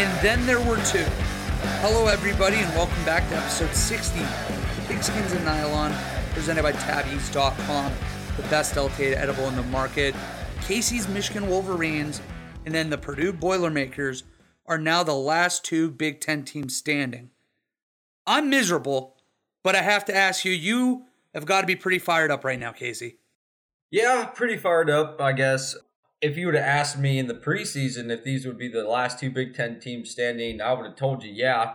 And then there were two. Hello, everybody, and welcome back to episode 60 of Skins and Nylon, presented by Tabbies.com, the best LTA edible in the market. Casey's Michigan Wolverines and then the Purdue Boilermakers are now the last two Big Ten teams standing. I'm miserable, but I have to ask you, you have got to be pretty fired up right now, Casey. Yeah, pretty fired up, I guess. If you would have asked me in the preseason if these would be the last two Big Ten teams standing, I would have told you yeah.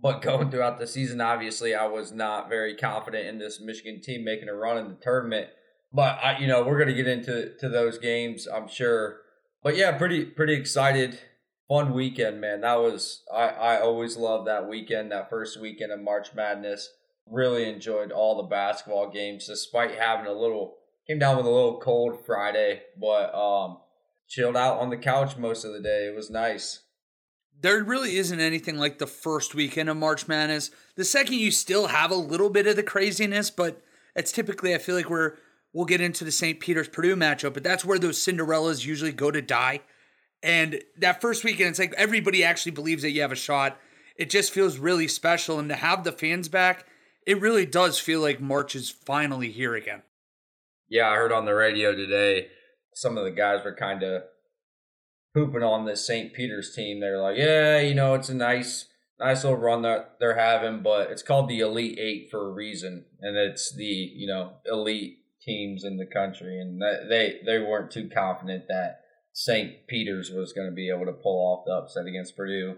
But going throughout the season, obviously, I was not very confident in this Michigan team making a run in the tournament. But I, you know, we're going to get into to those games, I'm sure. But yeah, pretty pretty excited. Fun weekend, man. That was I I always loved that weekend, that first weekend of March Madness. Really enjoyed all the basketball games, despite having a little came down with a little cold Friday, but um chilled out on the couch most of the day. It was nice. There really isn't anything like the first weekend of March Madness. The second you still have a little bit of the craziness, but it's typically I feel like we're we'll get into the St. Peter's Purdue matchup, but that's where those Cinderellas usually go to die. And that first weekend, it's like everybody actually believes that you have a shot. It just feels really special. And to have the fans back, it really does feel like March is finally here again. Yeah, I heard on the radio today, some of the guys were kind of pooping on this St. Peter's team. They're like, yeah, you know, it's a nice, nice little run that they're having, but it's called the Elite Eight for a reason. And it's the, you know, elite teams in the country, and they they weren't too confident that St. Peter's was going to be able to pull off the upset against Purdue.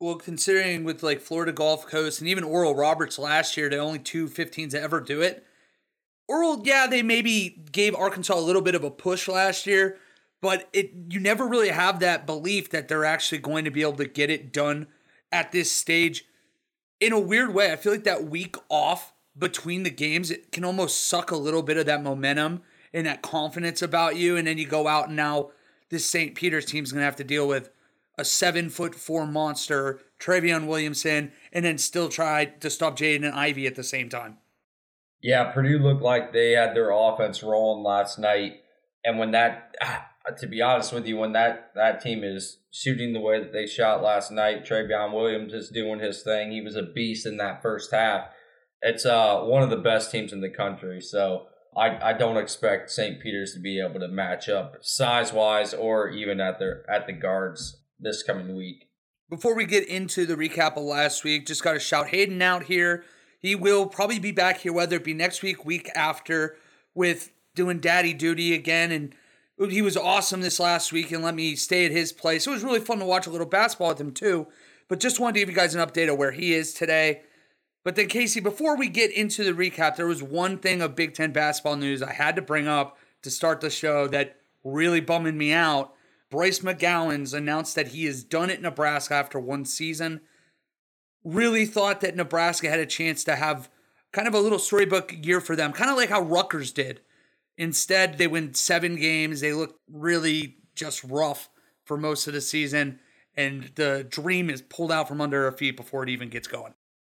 Well, considering with like Florida Gulf Coast and even Oral Roberts last year, the only two 15s to ever do it. Oral, yeah, they maybe gave Arkansas a little bit of a push last year, but it you never really have that belief that they're actually going to be able to get it done at this stage. In a weird way, I feel like that week off between the games, it can almost suck a little bit of that momentum and that confidence about you. And then you go out and now this St. Peter's team's going to have to deal with a seven foot four monster, Trevion Williamson, and then still try to stop Jaden and Ivey at the same time. Yeah, Purdue looked like they had their offense rolling last night. And when that, to be honest with you, when that, that team is shooting the way that they shot last night, Trevion Williams is doing his thing. He was a beast in that first half it's uh, one of the best teams in the country. So I, I don't expect St. Peter's to be able to match up size wise or even at their at the guards this coming week. Before we get into the recap of last week, just got to shout Hayden out here. He will probably be back here, whether it be next week, week after, with doing daddy duty again. And he was awesome this last week and let me stay at his place. It was really fun to watch a little basketball with him, too. But just wanted to give you guys an update of where he is today. But then, Casey, before we get into the recap, there was one thing of Big Ten basketball news I had to bring up to start the show that really bumming me out. Bryce McGowens announced that he is done at Nebraska after one season. Really thought that Nebraska had a chance to have kind of a little storybook year for them, kind of like how Rutgers did. Instead, they win seven games. They look really just rough for most of the season, and the dream is pulled out from under our feet before it even gets going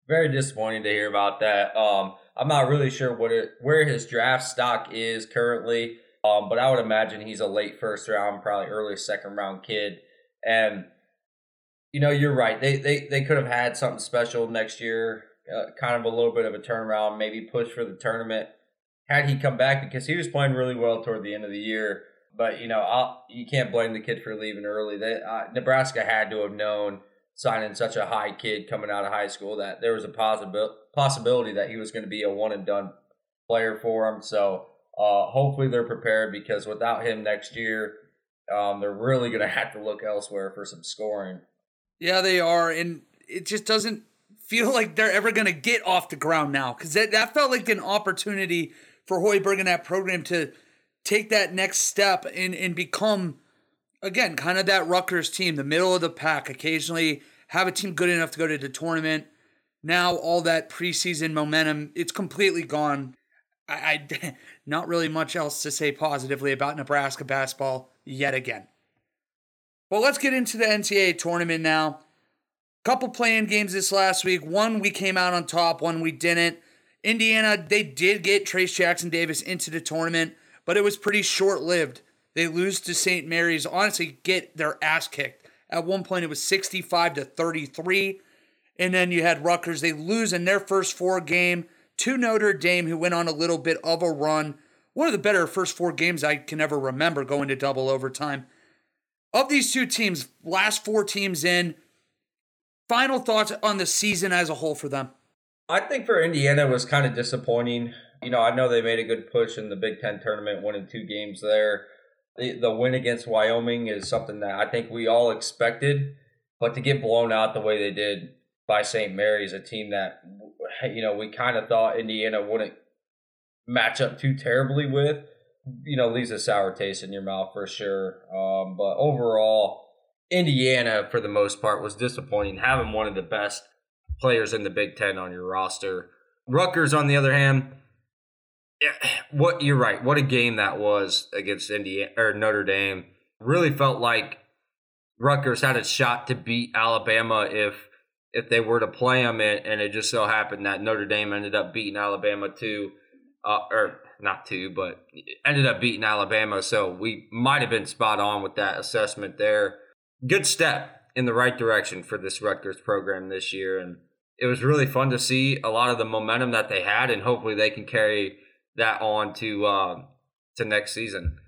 very disappointing to hear about that. Um, I'm not really sure what it, where his draft stock is currently, um, but I would imagine he's a late first round, probably early second round kid. And you know, you're right. They they they could have had something special next year, uh, kind of a little bit of a turnaround, maybe push for the tournament. Had he come back because he was playing really well toward the end of the year. But you know, I'll, you can't blame the kid for leaving early. They, uh, Nebraska had to have known signing such a high kid coming out of high school that there was a possible possibility that he was going to be a one and done player for him. So uh, hopefully they're prepared because without him next year, um, they're really going to have to look elsewhere for some scoring. Yeah, they are, and it just doesn't feel like they're ever going to get off the ground now because that, that felt like an opportunity for Hoiberg and that program to take that next step and, and become – again, kind of that Rutgers team, the middle of the pack, occasionally have a team good enough to go to the tournament. Now all that preseason momentum, it's completely gone. I, I not really much else to say positively about Nebraska basketball yet again. Well, let's get into the NCAA tournament now. Couple playing games this last week. One we came out on top, one we didn't. Indiana, they did get Trayce Jackson Davis into the tournament, but it was pretty short lived. They lose to St. Mary's, honestly, get their ass kicked At one point, it was 65 to 33. And then you had Rutgers. They lose in their first four game to Notre Dame, who went on a little bit of a run. One of the better first four games I can ever remember going to double overtime. Of these two teams, last four teams in, final thoughts on the season as a whole for them. I think for Indiana was kind of disappointing. You know, I know they made a good push in the Big Ten tournament, winning two games there. The, the win against Wyoming is something that I think we all expected, but to get blown out the way they did by St. Mary's, a team that you know we kind of thought Indiana wouldn't match up too terribly with, you know, leaves a sour taste in your mouth for sure. Um, but overall, Indiana for the most part was disappointing, having one of the best players in the Big Ten on your roster. Rutgers, on the other hand, yeah, what you're right. What a game that was against Indiana or Notre Dame. Really felt like Rutgers had a shot to beat Alabama if if they were to play them, and, and it just so happened that Notre Dame ended up beating Alabama too, uh, or not two, but ended up beating Alabama. So we might have been spot on with that assessment there. Good step in the right direction for this Rutgers program this year, and it was really fun to see a lot of the momentum that they had, and hopefully they can carry that on to uh, to next season.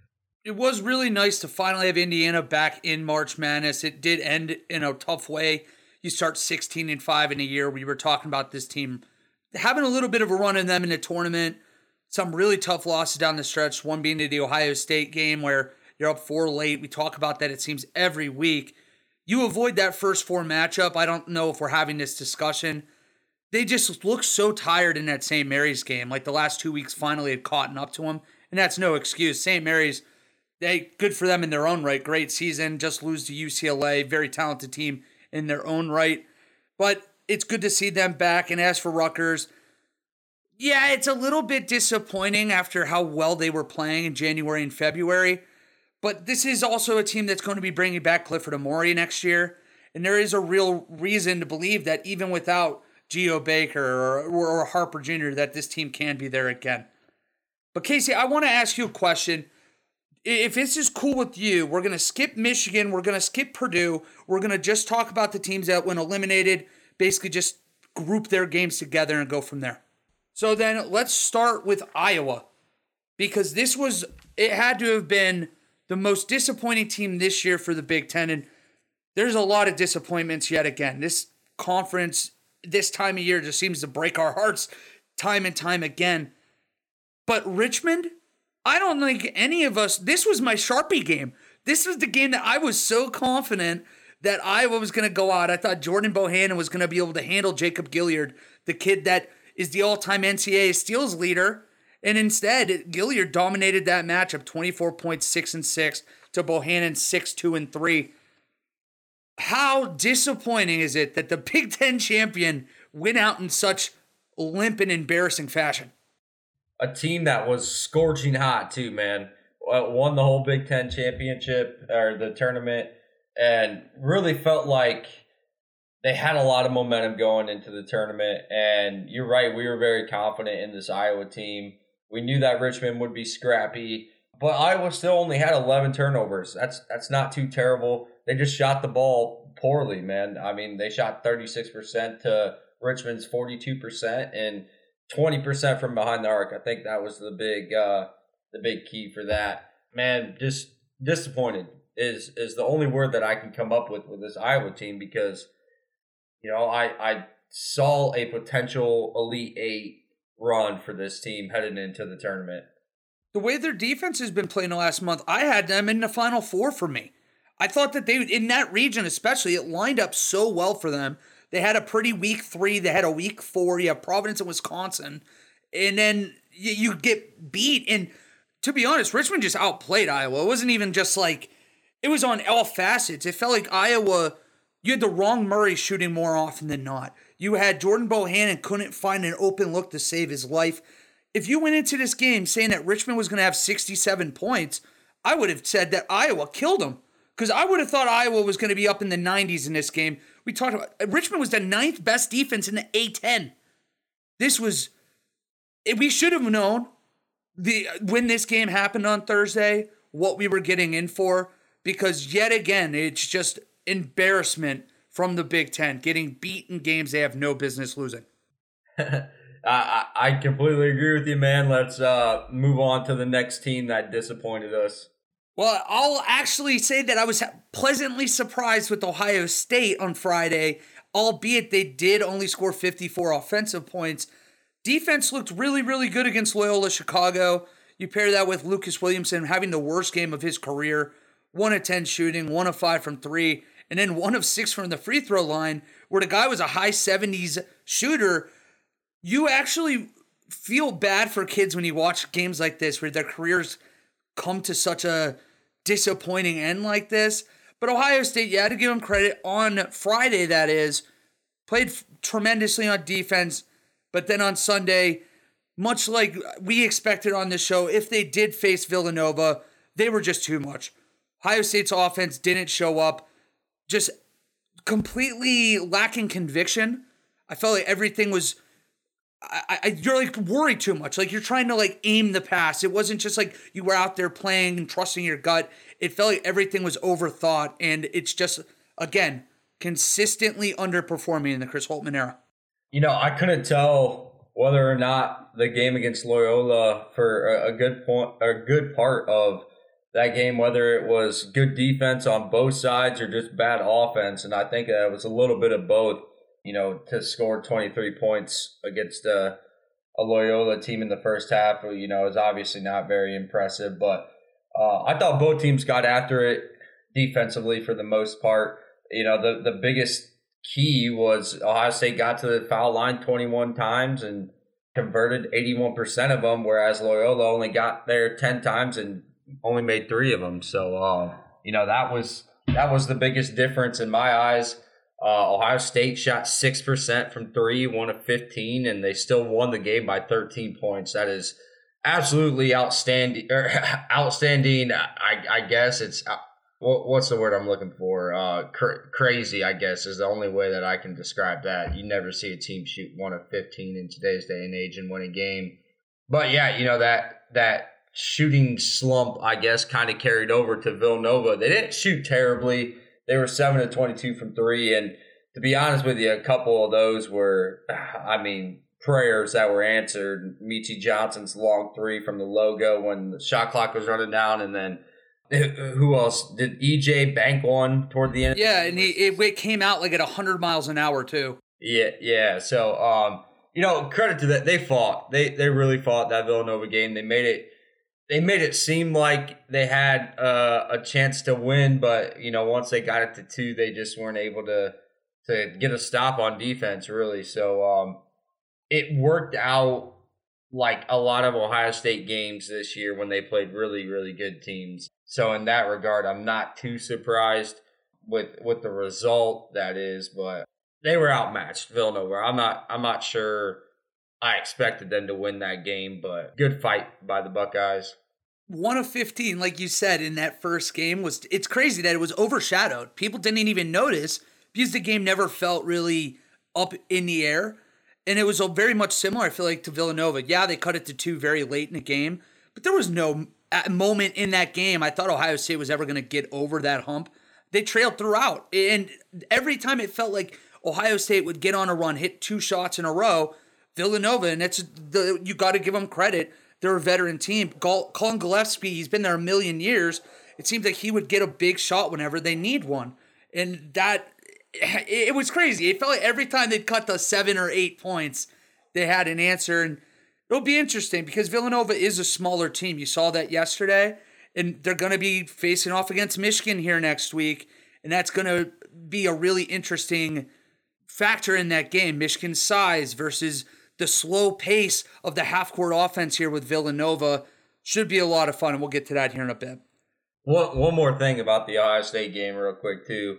It was really nice to finally have Indiana back in March Madness. It did end in a tough way. You start 16 and 5 in a year. We were talking about this team having a little bit of a run in them in the tournament. Some really tough losses down the stretch, one being to the Ohio State game where you're up four late. We talk about that, it seems, every week. You avoid that first four matchup. I don't know if we're having this discussion they just look so tired in that St. Mary's game. Like the last two weeks finally had caught up to them. And that's no excuse. St. Mary's, they good for them in their own right. Great season. Just lose to UCLA. Very talented team in their own right. But it's good to see them back. And as for Rutgers, yeah, it's a little bit disappointing after how well they were playing in January and February. But this is also a team that's going to be bringing back Cliff Omoruyi next year. And there is a real reason to believe that even without Geo Baker or, or Harper Jr. that this team can be there again. But Casey, I want to ask you a question. If this is cool with you, we're going to skip Michigan, we're going to skip Purdue, we're going to just talk about the teams that went eliminated, basically just group their games together and go from there. So then let's start with Iowa because this was it had to have been the most disappointing team this year for the Big 10 and there's a lot of disappointments yet again. This conference this time of year just seems to break our hearts time and time again. But Richmond, I don't think any of us, this was my Sharpie game. This was the game that I was so confident that Iowa was going to go out. I thought Jordan Bohannon was going to be able to handle Jacob Gilyard, the kid that is the all time NCAA steals leader. And instead, Gilyard dominated that matchup 24 points, 6 and 6 to Bohannon 6 2 and 3 how disappointing is it that the Big Ten champion went out in such limp and embarrassing fashion? A team that was scorching hot too, man. Uh, won the whole Big Ten championship or the tournament, and really felt like they had a lot of momentum going into the tournament. And you're right, we were very confident in this Iowa team. We knew that Richmond would be scrappy, but Iowa still only had 11 turnovers. That's that's not too terrible they just shot the ball poorly, man. I mean, they shot 36% to Richmond's 42% and 20% from behind the arc. I think that was the big uh the big key for that. Man, just disappointed is is the only word that I can come up with with this Iowa team because you know, I I saw a potential elite 8 run for this team heading into the tournament. The way their defense has been playing the last month, I had them in the final 4 for me. I thought that they, in that region especially, it lined up so well for them. They had a pretty weak three. They had a weak four. You have Providence and Wisconsin. And then you, you get beat. And to be honest, Richmond just outplayed Iowa. It wasn't even just like, it was on all facets. It felt like Iowa, you had the wrong Murray shooting more often than not. You had Jordan Bohannon couldn't find an open look to save his life. If you went into this game saying that Richmond was going to have 67 points, I would have said that Iowa killed them because I would have thought Iowa was going to be up in the 90s in this game. We talked about Richmond was the ninth best defense in the A10. This was we should have known the when this game happened on Thursday what we were getting in for because yet again it's just embarrassment from the Big Ten, getting beaten games they have no business losing. I, I completely agree with you, man. Let's uh, move on to the next team that disappointed us. Well, I'll actually say that I was pleasantly surprised with Ohio State on Friday, albeit they did only score 54 offensive points. Defense looked really, really good against Loyola Chicago. You pair that with Lucas Williamson having the worst game of his career, one of 10 shooting, one of five from three, and then one of six from the free throw line, where the guy was a high 70s shooter. You actually feel bad for kids when you watch games like this where their careers come to such a disappointing end like this. But Ohio State, you had to give them credit on Friday, that is, played tremendously on defense. But then on Sunday, much like we expected on this show, if they did face Villanova, they were just too much. Ohio State's offense didn't show up, just completely lacking conviction. I felt like everything was. I, I, you're like worried too much. Like you're trying to like aim the pass. It wasn't just like you were out there playing and trusting your gut. It felt like everything was overthought, and it's just again consistently underperforming in the Chris Holtmann era. You know, I couldn't tell whether or not the game against Loyola for a, a good point, a good part of that game, whether it was good defense on both sides or just bad offense, and I think it was a little bit of both. You know, to score 23 points against a, a Loyola team in the first half, you know, is obviously not very impressive. But uh, I thought both teams got after it defensively for the most part. You know, the the biggest key was Ohio State got to the foul line 21 times and converted 81% of them, whereas Loyola only got there 10 times and only made three of them. So, uh, you know, that was that was the biggest difference in my eyes. Uh, Ohio State shot six percent from three, one of fifteen, and they still won the game by thirteen points. That is absolutely outstanding. Er, outstanding. I, I guess it's uh, what's the word I'm looking for? Uh, cr- crazy, I guess, is the only way that I can describe that. You never see a team shoot one of 15 in today's day and age and win a game. But yeah, you know that that shooting slump, I guess, kind of carried over to Villanova. They didn't shoot terribly. They were seven to 22 from three, and to be honest with you, a couple of those were, I mean, prayers that were answered. Meechie Johnson's long three from the logo when the shot clock was running down, and then who else did EJ bank one toward the end? Yeah, and he, it, it came out like at hundred miles an hour too. Yeah, yeah. So, um, you know, credit to that. They fought. They they really fought that Villanova game. They made it. They made it seem like they had uh, a chance to win, but you know, once they got it to two, they just weren't able to to get a stop on defense. Really, so um, it worked out like a lot of Ohio State games this year when they played really really good teams. So in that regard, I'm not too surprised with with the result that is, but they were outmatched Villanova. I'm not I'm not sure I expected them to win that game, but good fight by the Buckeyes. One of 15, like you said in that first game was it's crazy that it was overshadowed. People didn't even notice because the game never felt really up in the air. And it was very much similar, I feel like, to Villanova. Yeah, they cut it to two very late in the game, but there was no moment in that game I thought Ohio State was ever going to get over that hump. They trailed throughout. And every time it felt like Ohio State would get on a run, hit two shots in a row, Villanova, and it's the you got to give them credit. They're a veteran team. Collin Gillespie, he's been there a million years. It seems like he would get a big shot whenever they need one. And that, it was crazy. It felt like every time they'd cut the seven or eight points, they had an answer. And It'll be interesting because Villanova is a smaller team. You saw that yesterday, and they're going to be facing off against Michigan here next week, and that's going to be a really interesting factor in that game. Michigan's size versus the slow pace of the half court offense here with Villanova should be a lot of fun, and we'll get to that here in a bit. One, one more thing about the Ohio State game, real quick, too.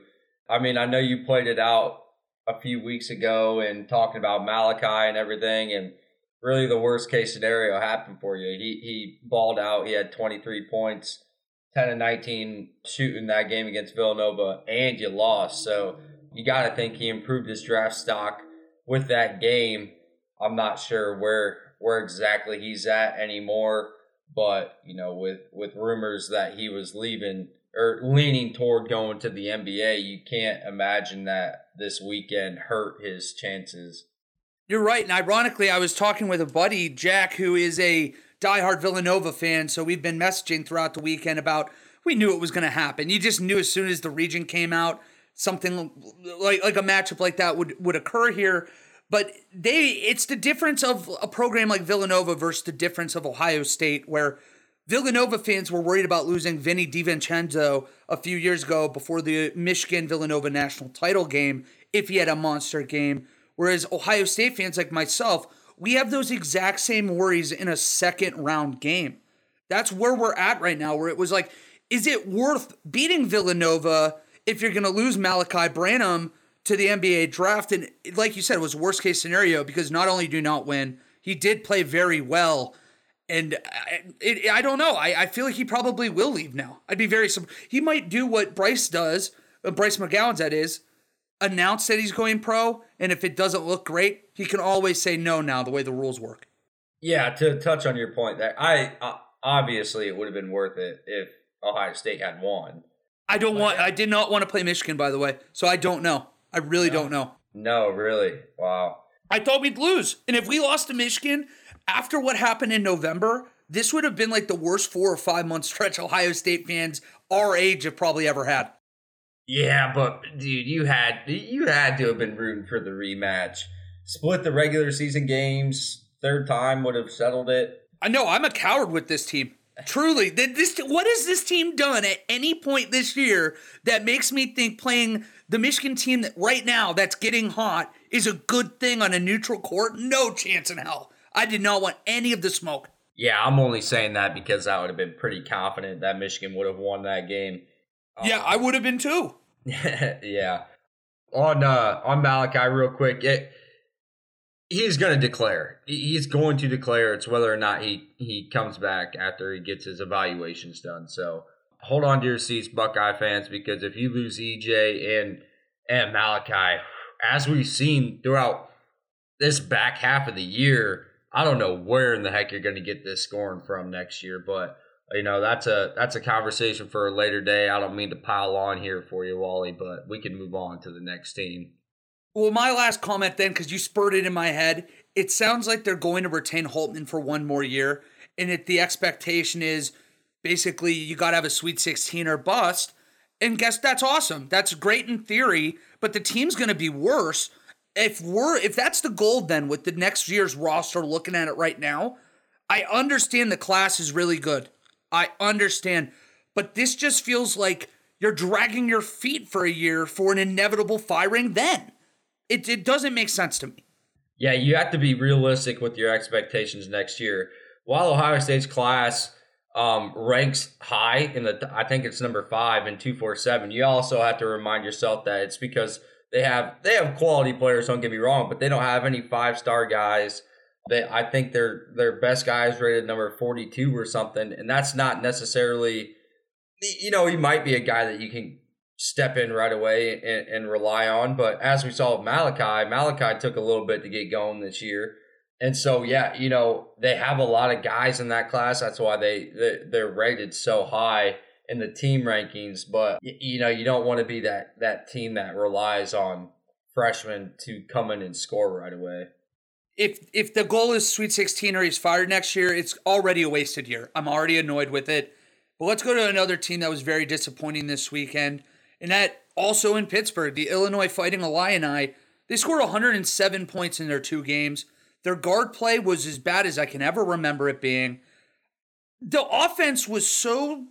I mean, I know you played it out a few weeks ago and talking about Malaki and everything, and really the worst case scenario happened for you. He he balled out. He had 23 points, 10 and 19 shooting that game against Villanova, and you lost. So you got to think he improved his draft stock with that game. I'm not sure where where exactly he's at anymore, but you know, with with rumors that he was leaving or leaning toward going to the NBA, you can't imagine that this weekend hurt his chances. You're right. And ironically, I was talking with a buddy, Jack, who is a diehard Villanova fan. So we've been messaging throughout the weekend about we knew it was going to happen. You just knew as soon as the region came out, something like like a matchup like that would would occur here. But they, it's the difference of a program like Villanova versus the difference of Ohio State, where Villanova fans were worried about losing Vinny DiVincenzo a few years ago before the Michigan Villanova national title game if he had a monster game. Whereas Ohio State fans like myself, we have those exact same worries in a second round game. That's where we're at right now, where it was like, is it worth beating Villanova if you're going to lose Malaki Branham to the NBA draft? And like you said, it was worst case scenario because not only do you not win, he did play very well. And I, it, I don't know. I, I feel like he probably will leave now. I'd be very He might do what Bryce does, uh, Bryce McGowens that is, announce that he's going pro. And if it doesn't look great, he can always say no now, the way the rules work. Yeah, to touch on your point, that I uh, obviously it would have been worth it if Ohio State had won. I don't want. I did not want to play Michigan, by the way. So I don't know. I really no. don't know. No, really. Wow. I thought we'd lose, and if we lost to Michigan after what happened in November, this would have been like the worst four or five month stretch Ohio State fans our age have probably ever had. Yeah, but dude, you had you had to have been rooting for the rematch. Split the regular season games. Third time would have settled it. I know. I'm a coward with this team. Truly, this what has this team done at any point this year that makes me think playing the Michigan team that right now that's getting hot is a good thing on a neutral court? No chance in hell. I did not want any of the smoke. Yeah, I'm only saying that because I would have been pretty confident that Michigan would have won that game. Yeah, um, I would have been too. yeah. On uh on Malaki, real quick, it he's going to declare. He's going to declare. It's whether or not he he comes back after he gets his evaluations done. So hold on to your seats, Buckeye fans, because if you lose EJ and and Malaki, as we've seen throughout this back half of the year, I don't know where in the heck you're going to get this scoring from next year, but you know that's a that's a conversation for a later day. I don't mean to pile on here for you, Wally, but we can move on to the next team. Well, my last comment then, because you spurred it in my head, it sounds like they're going to retain Holtmann for one more year. And if the expectation is basically you got to have a Sweet 16 or bust. And guess that's awesome. That's great in theory, but the team's going to be worse. If we're if that's the goal then with the next year's roster looking at it right now, I understand the class is really good. I understand, but this just feels like you're dragging your feet for a year for an inevitable firing then. It, it doesn't make sense to me. Yeah, you have to be realistic with your expectations next year. While Ohio State's class um, ranks high in the, I think it's number five in two four seven. You also have to remind yourself that it's because they have they have quality players. Don't get me wrong, but they don't have any five star guys. They, I think their their best guys rated number forty two or something, and that's not necessarily. You know, he might be a guy that you can step in right away and, and rely on. But as we saw with Malachi, Malaki took a little bit to get going this year. And so, yeah, you know, they have a lot of guys in that class. That's why they, they're rated so high in the team rankings. But, you know, you don't want to be that, that team that relies on freshmen to come in and score right away. If if the goal is Sweet 16 or he's fired next year, it's already a wasted year. I'm already annoyed with it. But let's go to another team that was very disappointing this weekend. And that also in Pittsburgh, the Illinois Fighting Illini, they scored 107 points in their two games. Their guard play was as bad as I can ever remember it being. The offense was so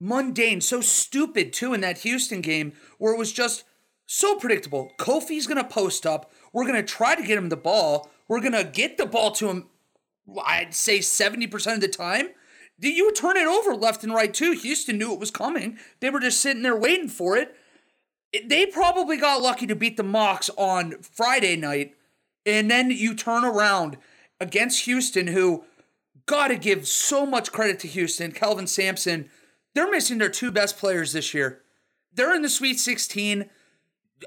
mundane, so stupid too in that Houston game where it was just so predictable. Kofi's going to post up. We're going to try to get him the ball. We're going to get the ball to him, I'd say 70% of the time you would turn it over left and right too. Houston knew it was coming. They were just sitting there waiting for it. They probably got lucky to beat the Mocs on Friday night, and then you turn around against Houston, who got to give so much credit to Houston. Kelvin Sampson, they're missing their two best players this year. They're in the Sweet 16.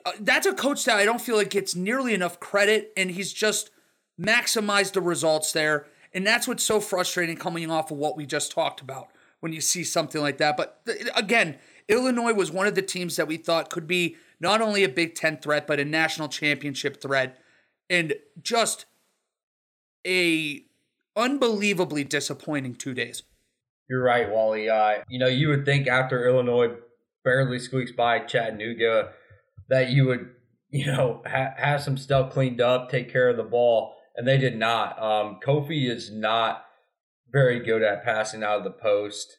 Uh, that's a coach that I don't feel like gets nearly enough credit, and he's just maximized the results there. And that's what's so frustrating coming off of what we just talked about when you see something like that. But again, Illinois was one of the teams that we thought could be not only a Big Ten threat, but a national championship threat. And just a unbelievably disappointing two days. You're right, Wally. Uh, you know, you would think after Illinois barely squeaks by Chattanooga that you would, you know, ha- have some stuff cleaned up, take care of the ball, and they did not. Um, Kofi is not very good at passing out of the post.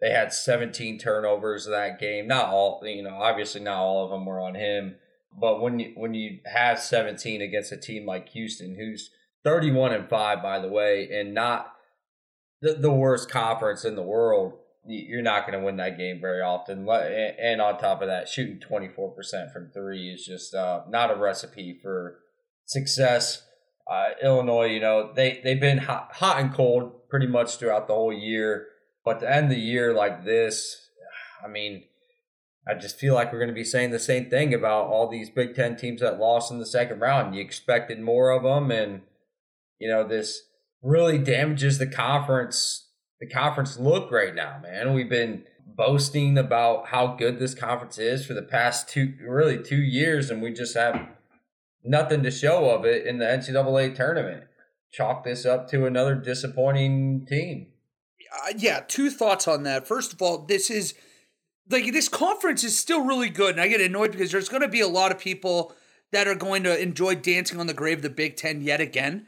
They had 17 turnovers in that game. Not all, you know, obviously not all of them were on him. But when you when you have 17 against a team like Houston, who's 31 and five, by the way, and not the, the worst conference in the world, you're not going to win that game very often. And on top of that, shooting 24% from three is just uh, not a recipe for success. Uh, Illinois, you know, they, they've been hot, hot and cold pretty much throughout the whole year. But to end the year like this, I mean, I just feel like we're going to be saying the same thing about all these Big Ten teams that lost in the second round. You expected more of them, and you know this really damages the conference. The conference look right now, man. We've been boasting about how good this conference is for the past two, really two years, and we just have nothing to show of it in the NCAA tournament. Chalk this up to another disappointing team. Uh, yeah, two thoughts on that. First of all, this is like this conference is still really good, and I get annoyed because there's going to be a lot of people that are going to enjoy dancing on the grave of the Big Ten yet again.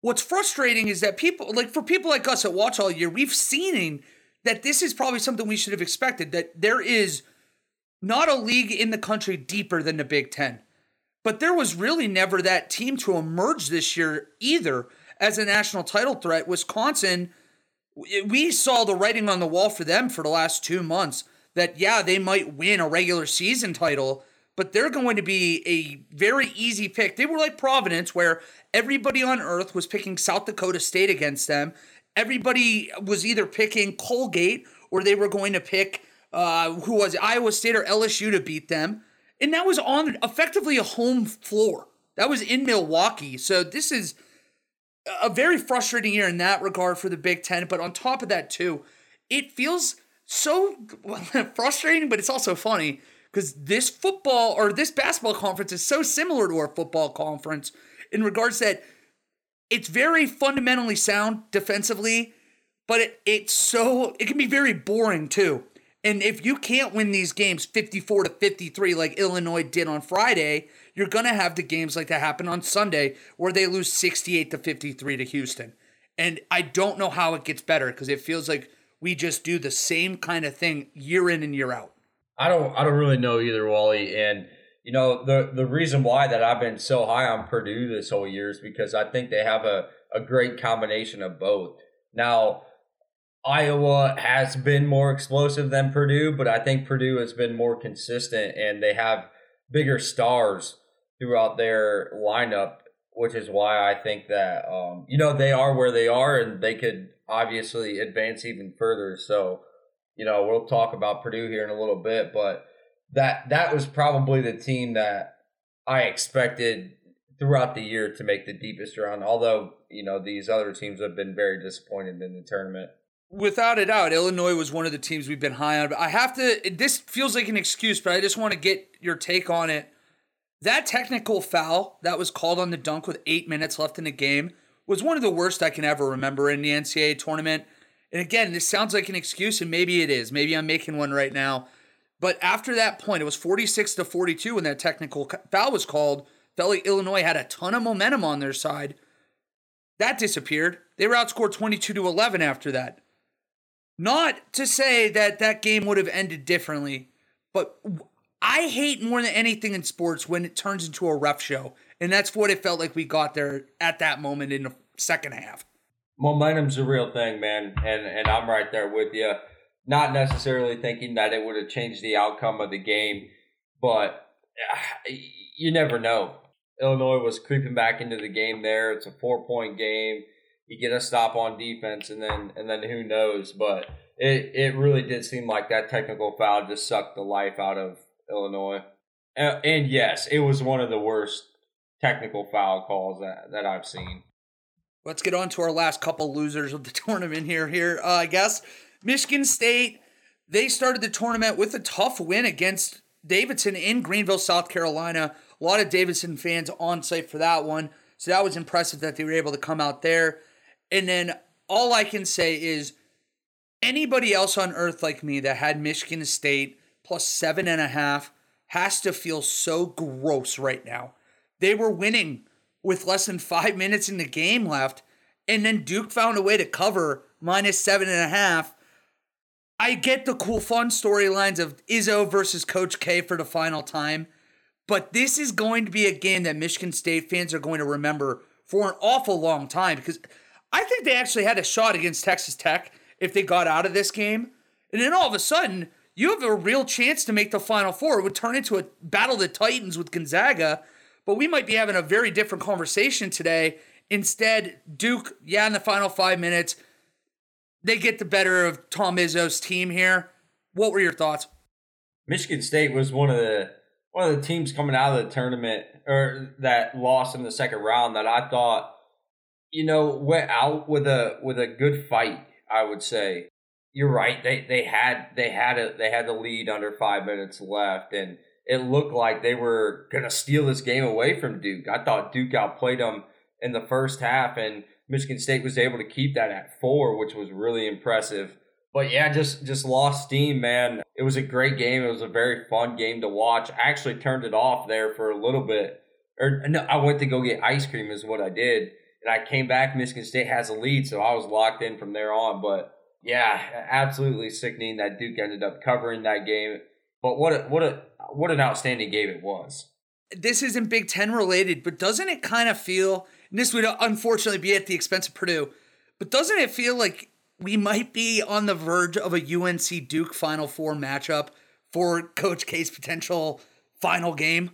What's frustrating is that people, like for people like us that watch all year, we've seen that this is probably something we should have expected. That there is not a league in the country deeper than the Big Ten, but there was really never that team to emerge this year either as a national title threat. Wisconsin, we saw the writing on the wall for them for the last two months that, yeah, they might win a regular season title, but they're going to be a very easy pick. They were like Providence, where everybody on earth was picking South Dakota State against them. Everybody was either picking Colgate or they were going to pick uh, who was it, Iowa State or LSU to beat them. And that was on effectively a home floor. That was in Milwaukee. So this is a very frustrating year in that regard for the Big Ten. But on top of that, too, it feels so frustrating, but it's also funny because this football or this basketball conference is so similar to our football conference in regards that it's very fundamentally sound defensively, but it, it's so it can be very boring too. And if you can't win these games 54 to 53 like Illinois did on Friday, you're going to have the games like that happen on Sunday where they lose 68 to 53 to Houston. And I don't know how it gets better because it feels like we just do the same kind of thing year in and year out. I don't I don't really know either, Wally. And you know, the the reason why that I've been so high on Purdue this whole year is because I think they have a, a great combination of both. Now, Iowa has been more explosive than Purdue, but I think Purdue has been more consistent and they have bigger stars throughout their lineup, which is why I think that um, you know they are where they are and they could obviously advance even further. So, you know, we'll talk about Purdue here in a little bit, but that that was probably the team that I expected throughout the year to make the deepest run. Although you know these other teams have been very disappointed in the tournament. Without a doubt, Illinois was one of the teams we've been high on. But I have to. This feels like an excuse, but I just want to get your take on it. That technical foul that was called on the dunk with eight minutes left in the game was one of the worst I can ever remember in the NCAA tournament. And again, this sounds like an excuse, and maybe it is. Maybe I'm making one right now. But after that point, it was 46 to 42 when that technical foul was called. Felt like Illinois had a ton of momentum on their side. That disappeared. They were outscored 22 to 11 after that. Not to say that that game would have ended differently, but I hate more than anything in sports when it turns into a rough show. And that's what it felt like we got there at that moment in the second half. Momentum's a real thing, man. And and I'm right there with you. Not necessarily thinking that it would have changed the outcome of the game, but ah, you never know. Illinois was creeping back into the game there. It's a four point game. You get a stop on defense and then and then who knows, but it, it really did seem like that technical foul just sucked the life out of Illinois. Uh, and yes, it was one of the worst technical foul calls that, that I've seen. Let's get on to our last couple losers of the tournament here. Here, uh, I guess Michigan State, they started the tournament with a tough win against Davidson in Greenville, South Carolina. A lot of Davidson fans on site for that one. So that was impressive that they were able to come out there. And then all I can say is anybody else on earth like me that had Michigan State plus seven and a half has to feel so gross right now. They were winning with less than five minutes in the game left, and then Duke found a way to cover minus seven and a half. I get the cool, fun storylines of Izzo versus Coach K for the final time, but this is going to be a game that Michigan State fans are going to remember for an awful long time because I think they actually had a shot against Texas Tech if they got out of this game. And then all of a sudden, you have a real chance to make the Final Four. It would turn into a battle of the Titans with Gonzaga, but we might be having a very different conversation today. Instead, Duke, yeah, in the final five minutes, they get the better of Tom Izzo's team here. What were your thoughts? Michigan State was one of the one of the teams coming out of the tournament or that lost in the second round that I thought, you know, went out with a with a good fight. I would say you're right. They they had they had a they had the lead under five minutes left, and it looked like they were gonna steal this game away from Duke. I thought Duke outplayed them in the first half, and Michigan State was able to keep that at four, which was really impressive. But yeah, just just lost steam, man. It was a great game. It was a very fun game to watch. I actually turned it off there for a little bit. Or no, I went to go get ice cream is what I did. And I came back, Michigan State has a lead, so I was locked in from there on. But yeah, absolutely sickening that Duke ended up covering that game. But what a, what a what an outstanding game it was. This isn't Big Ten related, but doesn't it kind of feel? And this would unfortunately be at the expense of Purdue, but doesn't it feel like we might be on the verge of a UNC Duke Final Four matchup for Coach K's potential final game?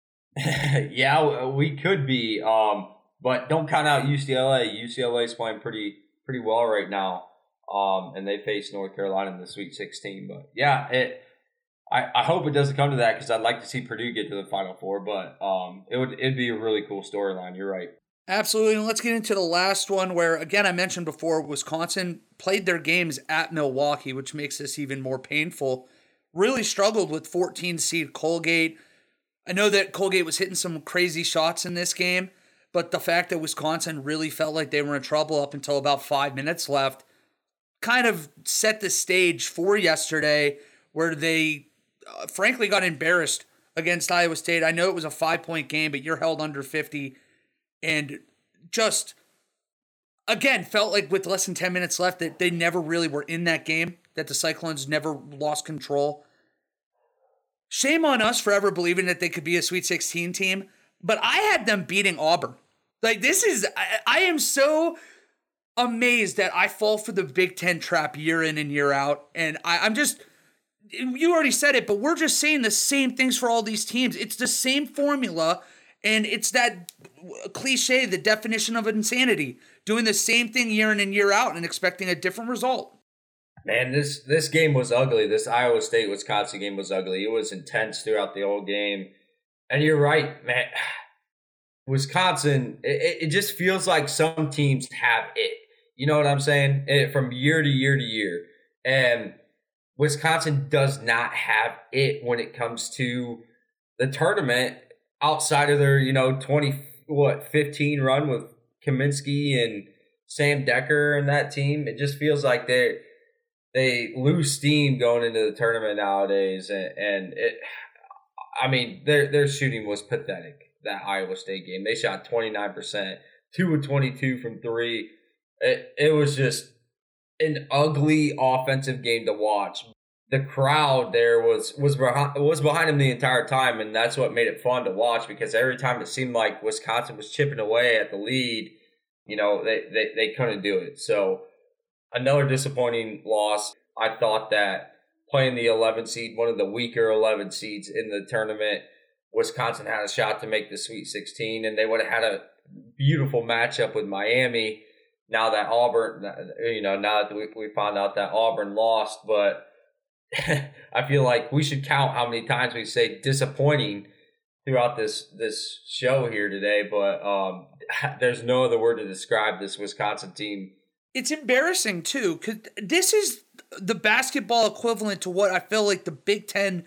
yeah, we could be. Um, but don't count out UCLA. UCLA is playing pretty pretty well right now. Um, and they face North Carolina in the Sweet 16. But yeah, it. I, I hope it doesn't come to that because I'd like to see Purdue get to the Final Four. But um, it would it'd be a really cool storyline. You're right. Absolutely. And let's get into the last one where, again, I mentioned before, Wisconsin played their games at Milwaukee, which makes this even more painful. Really struggled with 14 seed Colgate. I know that Colgate was hitting some crazy shots in this game, but the fact that Wisconsin really felt like they were in trouble up until about five minutes left kind of set the stage for yesterday, where they uh, frankly got embarrassed against Iowa State. I know it was a five point game, but you're held under 50 and just again felt like with less than 10 minutes left that they never really were in that game, that the Cyclones never lost control. Shame on us for ever believing that they could be a Sweet 16 team, but I had them beating Auburn. Like, this is, I, I am so amazed that I fall for the Big Ten trap year in and year out. And I, I'm just, you already said it, but we're just saying the same things for all these teams. It's the same formula and it's that cliche, the definition of insanity, doing the same thing year in and year out and expecting a different result. Man, this this game was ugly. This Iowa State Wisconsin game was ugly. It was intense throughout the whole game. And you're right, man. Wisconsin, it, it just feels like some teams have it. You know what I'm saying? It, from year to year to year. And Wisconsin does not have it when it comes to the tournament outside of their, you know, 20, what, 15 run with Kaminsky and Sam Dekker and that team. It just feels like they they lose steam going into the tournament nowadays. And, and it, I mean, their, their shooting was pathetic that Iowa State game. They shot 29%, 2 of 22 from three. It, it was just an ugly offensive game to watch the crowd there was was behind, was behind him the entire time, and that's what made it fun to watch because every time it seemed like Wisconsin was chipping away at the lead, you know, they they, they couldn't do it. So another disappointing loss. I thought that playing the 11 seed, one of the weaker 11 seeds in the tournament, Wisconsin had a shot to make the Sweet 16, and they would have had a beautiful matchup with Miami. Now that Auburn, you know, now that we, we found out that Auburn lost, but I feel like we should count how many times we say disappointing throughout this this show here today. But um, there's no other word to describe this Wisconsin team It's embarrassing too, because this is the basketball equivalent to what I feel like the Big Ten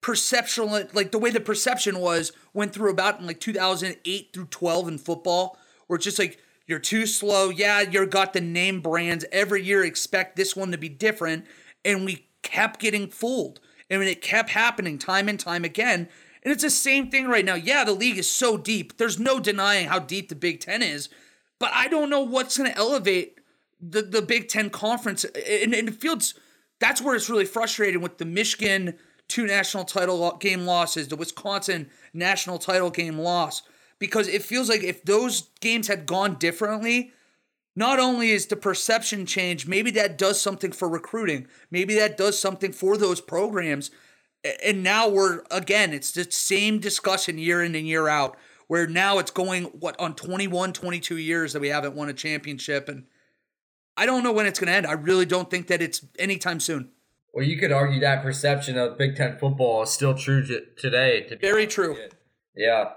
perception, like the way the perception was, went through about in like 2008 through 12 in football, where it's just like you're too slow. Yeah, you're got the name brands every year. Expect this one to be different, and we kept getting fooled. Mean, it kept happening time and time again. And it's the same thing right now. Yeah, the league is so deep. There's no denying how deep the Big Ten is. But I don't know what's going to elevate the, the Big Ten conference. And, and it feels that's where it's really frustrating with the Michigan two national title game losses, the Wisconsin national title game loss, because it feels like if those games had gone differently, not only is the perception change, maybe that does something for recruiting. Maybe that does something for those programs. And now we're, again, it's the same discussion year in and year out, where now it's going, what, on 21, 22 years that we haven't won a championship. And I don't know when it's going to end. I really don't think that it's anytime soon. Well, you could argue that perception of Big Ten football is still true today. To Very true. Yeah.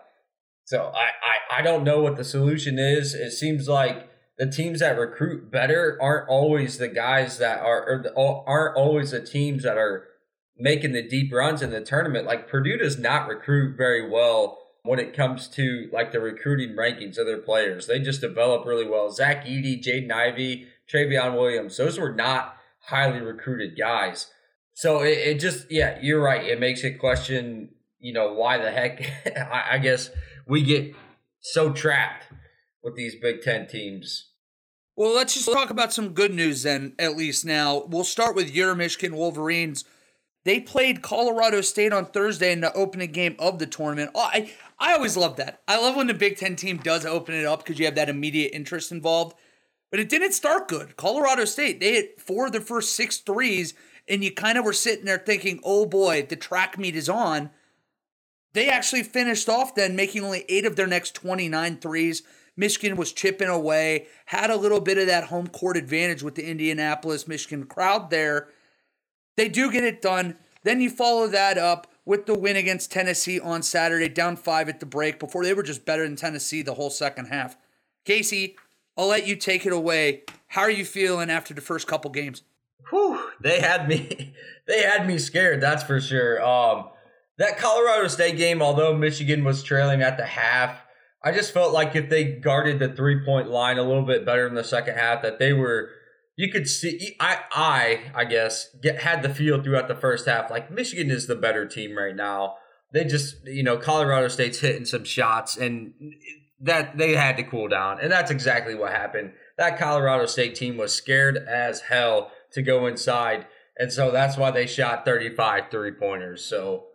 So I, I, I don't know what the solution is. It seems like the teams that recruit better aren't always the guys that are or the, aren't always the teams that are making the deep runs in the tournament. Like Purdue does not recruit very well when it comes to like the recruiting rankings of their players. They just develop really well. Zach Edey, Jaden Ivey, Trevion Williams, those were not highly recruited guys. So it, it just yeah, you're right. It makes it question, you know, why the heck I, I guess we get so trapped with these Big Ten teams. Well, let's just talk about some good news then, at least now. We'll start with your Michigan Wolverines. They played Colorado State on Thursday in the opening game of the tournament. Oh, I, I always love that. I love when the Big Ten team does open it up because you have that immediate interest involved. But it didn't start good. Colorado State, they hit four of their first six threes, and you kind of were sitting there thinking, oh boy, the track meet is on. They actually finished off then, making only eight of their next 29 threes. Michigan was chipping away, had a little bit of that home court advantage with the Indianapolis, Michigan crowd there. They do get it done. Then you follow that up with the win against Tennessee on Saturday, down five at the break before they were just better than Tennessee the whole second half. Casey, I'll let you take it away. How are you feeling after the first couple games? Whew, they had me they had me scared, that's for sure. Um that Colorado State game, although Michigan was trailing at the half, I just felt like if they guarded the three point line a little bit better in the second half, that they were. You could see, I, I, I guess, get, had the feel throughout the first half like Michigan is the better team right now. They just, you know, Colorado State's hitting some shots, and that they had to cool down, and that's exactly what happened. That Colorado State team was scared as hell to go inside, and so that's why they shot 35 three pointers. So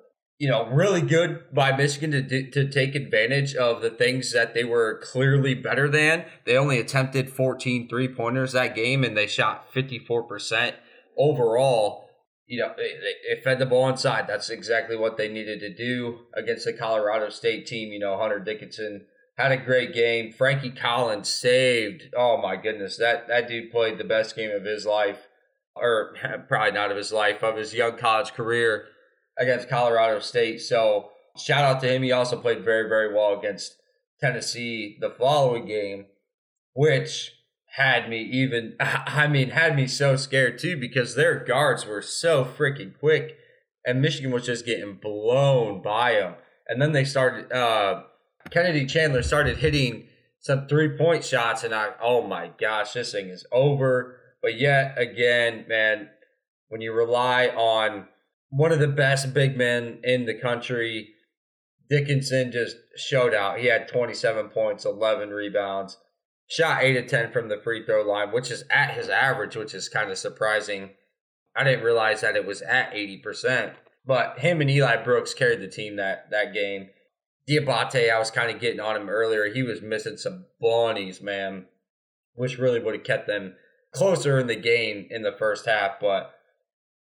you know, really good by Michigan to to take advantage of the things that they were clearly better than. They only attempted 14 three pointers that game, and they shot 54 percent overall. You know, they, they fed the ball inside. That's exactly what they needed to do against the Colorado State team. You know, Hunter Dickinson had a great game. Frankie Collins saved. Oh my goodness, that that dude played the best game of his life, or probably not of his life, of his young college career against Colorado State. So shout out to him. He also played very, very well against Tennessee the following game, which had me even, I mean, had me so scared too because their guards were so freaking quick and Michigan was just getting blown by them. And then they started, uh, Kennedy Chandler started hitting some three point shots, and I, oh my gosh, this thing is over. But yet again, man, when you rely on one of the best big men in the country. Dickinson just showed out. He had 27 points, 11 rebounds, shot 8 of 10 from the free throw line, which is at his average, which is kind of surprising. I didn't realize that it was at 80%. But him and Eli Brooks carried the team that, that game. Diabate, I was kind of getting on him earlier. He was missing some bunnies, man, which really would have kept them closer in the game in the first half. But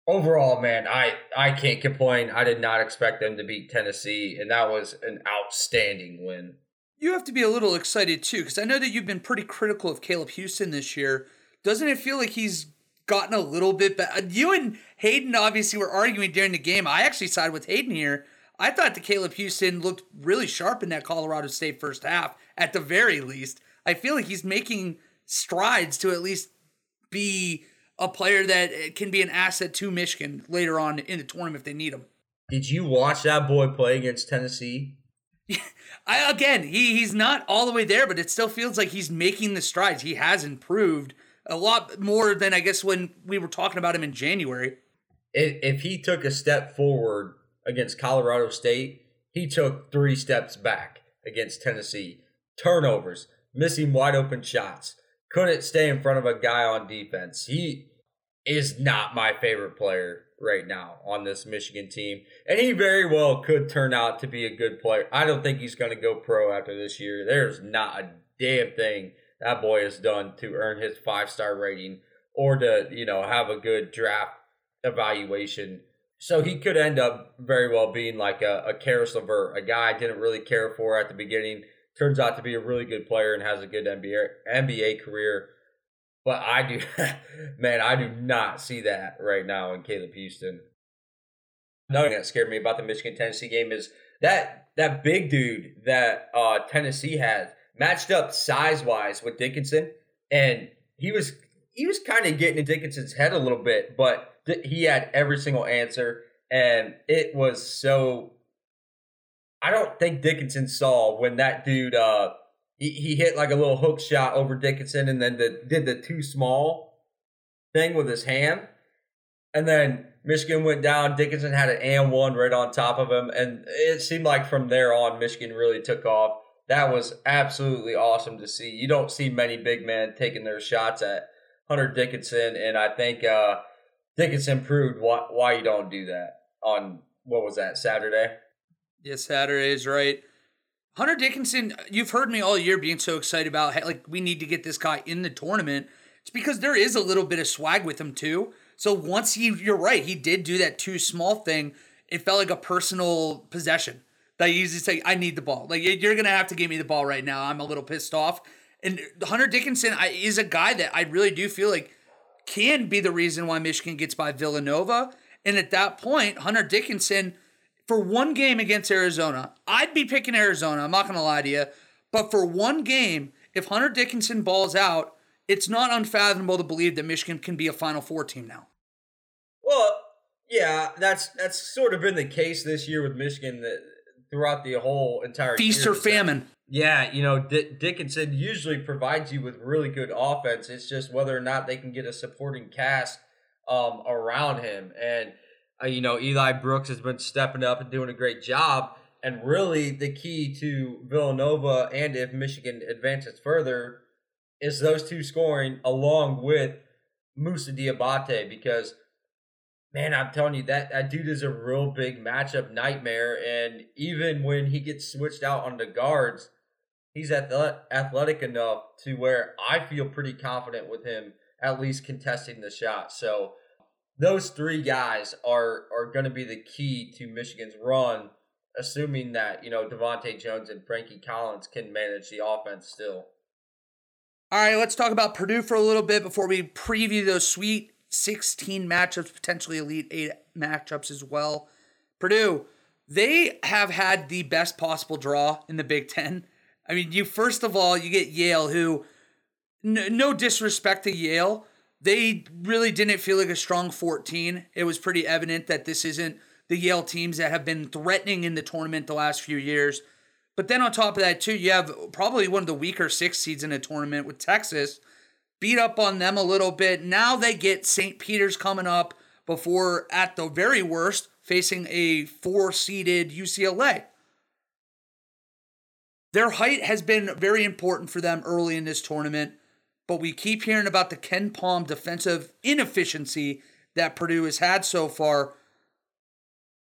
overall, man, I I can't complain. I did not expect them to beat Tennessee, and that was an outstanding win. You have to be a little excited too, because I know that you've been pretty critical of Caleb Houston this year. Doesn't it feel like he's gotten a little bit better? You and Hayden obviously were arguing during the game. I actually side with Hayden here. I thought the Caleb Houston looked really sharp in that Colorado State first half, at the very least. I feel like he's making strides to at least be a player that uh, can be an asset to Michigan later on in the tournament if they need him. Did you watch that boy play against Tennessee? I again, he he's not all the way there, but it still feels like he's making the strides. He has improved a lot more than I guess when we were talking about him in January. If, if he took a step forward against Colorado State, he took three steps back against Tennessee. Turnovers, missing wide open shots, couldn't stay in front of a guy on defense. He is not my favorite player right now on this Michigan team. And he very well could turn out to be a good player. I don't think he's going to go pro after this year. There's not a damn thing that boy has done to earn his five star rating or to, you know, have a good draft evaluation. So he could end up very well being like a, a Caris LeVert, a guy I didn't really care for at the beginning. Turns out to be a really good player and has a good NBA NBA career. But I do, man, I do not see that right now in Caleb Houston. Another thing that scared me about the Michigan Tennessee game is that that big dude that uh, Tennessee had matched up size wise with Dickinson, and he was he was kind of getting in Dickinson's head a little bit, but th- he had every single answer, and it was so. I don't think Dickinson saw when that dude uh, he, he hit like a little hook shot over Dickinson and then the, did the too small thing with his hand. And then Michigan went down. Dickinson had an and one right on top of him. And it seemed like from there on, Michigan really took off. That was absolutely awesome to see. You don't see many big men taking their shots at Hunter Dickinson. And I think uh, Dickinson proved why, why you don't do that on, what was that, Saturday? Yes, Saturday is right. Hunter Dickinson, you've heard me all year being so excited about like we need to get this guy in the tournament. It's because there is a little bit of swag with him too. So once he, you're right, he did do that too small thing. It felt like a personal possession that used to say, "I need the ball." Like you're gonna have to give me the ball right now. I'm a little pissed off. And Hunter Dickinson is a guy that I really do feel like can be the reason why Michigan gets by Villanova. And at that point, Hunter Dickinson for one game against Arizona, I'd be picking Arizona. I'm not going to lie to you. But for one game, if Hunter Dickinson balls out, it's not unfathomable to believe that Michigan can be a Final Four team now. Well, yeah, that's that's sort of been the case this year with Michigan that throughout the whole entire feast or famine. Yeah, you know, D- Dickinson usually provides you with really good offense. It's just whether or not they can get a supporting cast um, around him. And uh, you know, Eli Brooks has been stepping up and doing a great job. And really, the key to Villanova, and if Michigan advances further, is those two scoring along with Moussa Diabate. Because, man, I'm telling you, that, that dude is a real big matchup nightmare. And even when he gets switched out on the guards, he's athletic enough to where I feel pretty confident with him at least contesting the shot. So, those three guys are are going to be the key to Michigan's run, assuming that you know DeVante' Jones and Frankie Collins can manage the offense still. All right, let's talk about Purdue for a little bit before we preview those sweet 16 matchups, potentially Elite Eight matchups as well. Purdue, they have had the best possible draw in the Big Ten. I mean, you first of all you get Yale, who n- no disrespect to Yale they really didn't feel like a strong 14. It was pretty evident that this isn't the Yale teams that have been threatening in the tournament the last few years. But then on top of that, too, you have probably one of the weaker six seeds in a tournament with Texas. Beat up on them a little bit. Now they get St. Peter's coming up before, at the very worst, facing a four seeded UCLA. Their height has been very important for them early in this tournament but we keep hearing about the KenPom defensive inefficiency that Purdue has had so far.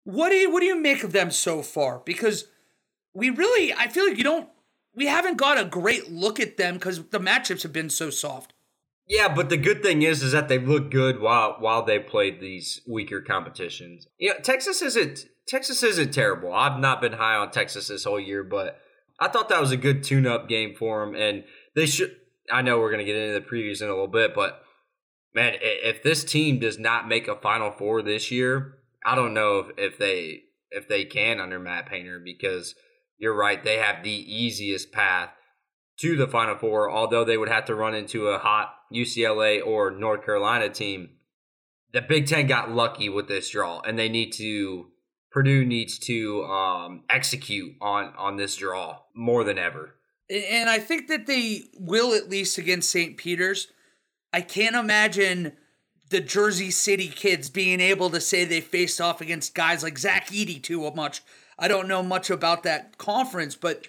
What do you what do you make of them so far? Because we really I feel like you don't we haven't got a great look at them because the matchups have been so soft. Yeah, but the good thing is is that they look good while while they played these weaker competitions. Yeah, Texas isn't Texas isn't terrible. I've not been high on Texas this whole year, but I thought that was a good tune-up game for them, and they should I know we're going to get into the previews in a little bit, but man, if this team does not make a Final Four this year, I don't know if, if they if they can under Matt Painter because you're right, they have the easiest path to the Final Four, although they would have to run into a hot UCLA or North Carolina team. The Big Ten got lucky with this draw, and they need to. Purdue needs to um, execute on on this draw more than ever. And I think that they will at least against St. Peter's. I can't imagine the Jersey City kids being able to say they faced off against guys like Zach Edey too much. I don't know much about that conference, but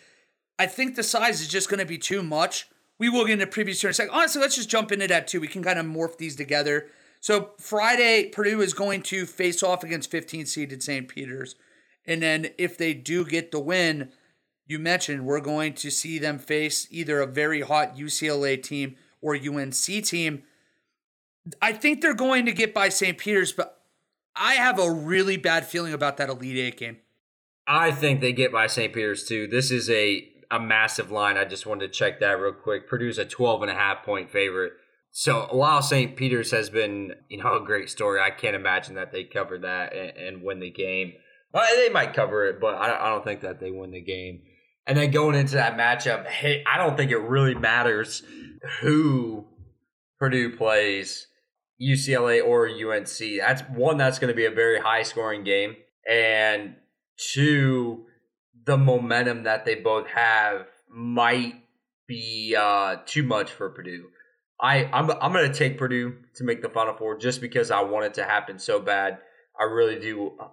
I think the size is just going to be too much. We will get into previews here in a second. Honestly, let's just jump into that too. We can kind of morph these together. So Friday, Purdue is going to face off against 15 seeded St. Peter's. And then if they do get the win, you mentioned we're going to see them face either a very hot UCLA team or UNC team I think they're going to get by St. Peter's, but I have a really bad feeling about that Elite Eight game. I think they get by St. Peter's too. This is a a massive line. I just wanted to check that real quick. Purdue's a 12 and a half point favorite. So while St. Peter's has been, you know, a great story, I can't imagine that they cover that and, and win the game. Well, they might cover it, but I, I don't think that they win the game. And then going into that matchup, hey, I don't think it really matters who Purdue plays UCLA or UNC. That's one that's going to be a very high scoring game, and two, the momentum that they both have might be uh, too much for Purdue. I I'm I'm going to take Purdue to make the Final Four just because I want it to happen so bad. I really do. Uh,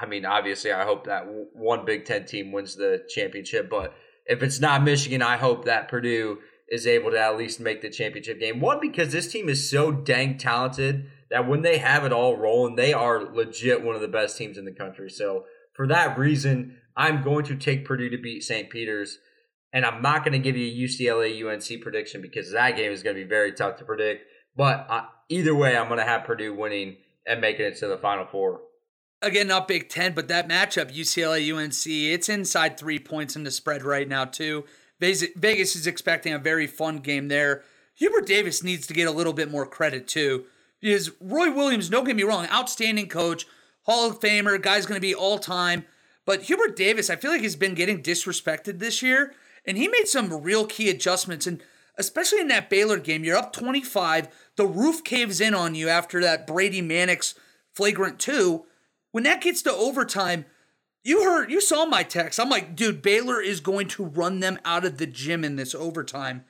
I mean, obviously, I hope that one Big Ten team wins the championship, but if it's not Michigan, I hope that Purdue is able to at least make the championship game. One, because this team is so dang talented that when they have it all rolling, they are legit one of the best teams in the country. So for that reason, I'm going to take Purdue to beat St. Peter's. And I'm not going to give you a UCLA UNC prediction because that game is going to be very tough to predict. But uh, either way, I'm going to have Purdue winning and making it to the Final Four. Again, not Big Ten, but that matchup, UCLA UNC, it's inside three points in the spread right now, too. Vegas is expecting a very fun game there. Hubert Davis needs to get a little bit more credit too. Because Roy Williams, don't get me wrong, outstanding coach, Hall of Famer, guy's going to be all time. But Hubert Davis, I feel like he's been getting disrespected this year. And he made some real key adjustments. And especially in that Baylor game, you're up 25. The roof caves in on you after that Brady Manek flagrant two. When that gets to overtime, you heard, you saw my text. I'm like, dude, Baylor is going to run them out of the gym in this overtime.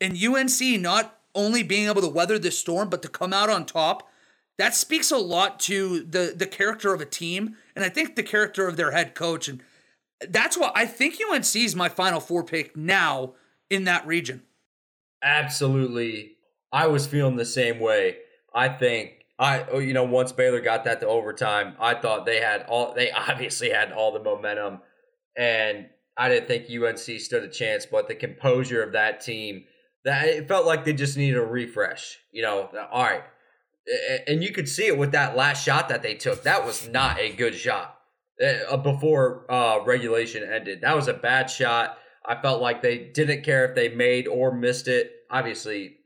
And UNC not only being able to weather this storm, but to come out on top, that speaks a lot to the the character of a team, and I think the character of their head coach. And that's why I think UNC is my Final Four pick now in that region. Absolutely, I was feeling the same way. I think I oh, you know once Baylor got that to overtime, I thought they had all they obviously had all the momentum, and I didn't think UNC stood a chance. But the composure of that team, that it felt like they just needed a refresh. You know, all right, and you could see it with that last shot that they took. That was not a good shot uh, before uh, regulation ended. That was a bad shot. I felt like they didn't care if they made or missed it. Obviously,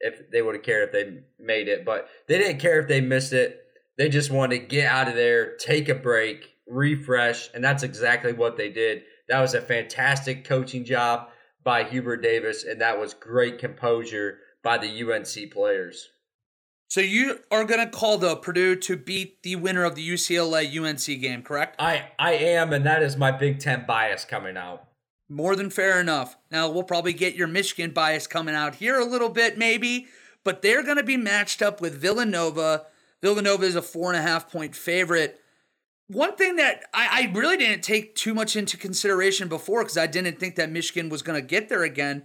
if they would have cared if they made it, but they didn't care if they missed it. They just wanted to get out of there, take a break, refresh, and that's exactly what they did. That was a fantastic coaching job by Hubert Davis, and that was great composure by the UNC players. So you are going to call the Purdue to beat the winner of the UCLA UNC game, correct? I I am, and that is my Big Ten bias coming out. More than fair enough. Now, we'll probably get your Michigan bias coming out here a little bit, maybe, but they're going to be matched up with Villanova. Villanova is a four and a half point favorite. One thing that I, I really didn't take too much into consideration before because I didn't think that Michigan was going to get there again.